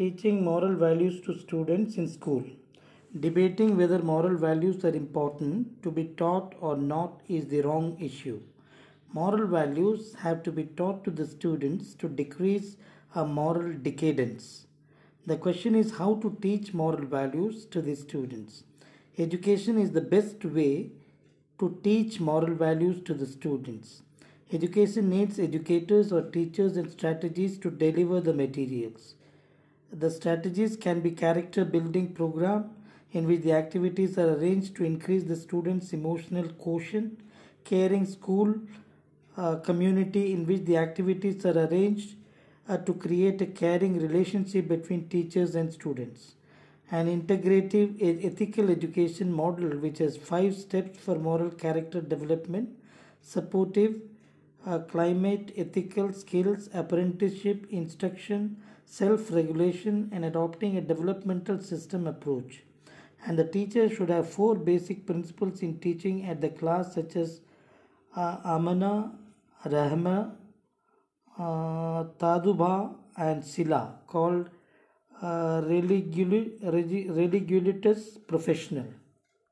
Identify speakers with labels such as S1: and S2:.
S1: Teaching moral values to students in school. Debating whether moral values are important to be taught or not is the wrong issue. Moral values have to be taught to the students to decrease a moral decadence. The question is how to teach moral values to the students. Education is the best way to teach moral values to the students. Education needs educators or teachers and strategies to deliver the materials. The strategies can be character building program in which the activities are arranged to increase the students' emotional quotient, caring school uh, community in which the activities are arranged uh, to create a caring relationship between teachers and students. An integrative ethical education model which has five steps for moral character development, supportive, uh, climate, ethical skills, apprenticeship, instruction, self regulation, and adopting a developmental system approach. And the teacher should have four basic principles in teaching at the class, such as uh, Amana, Rahma, uh, Taduba, and Sila, called uh, religulatus professional.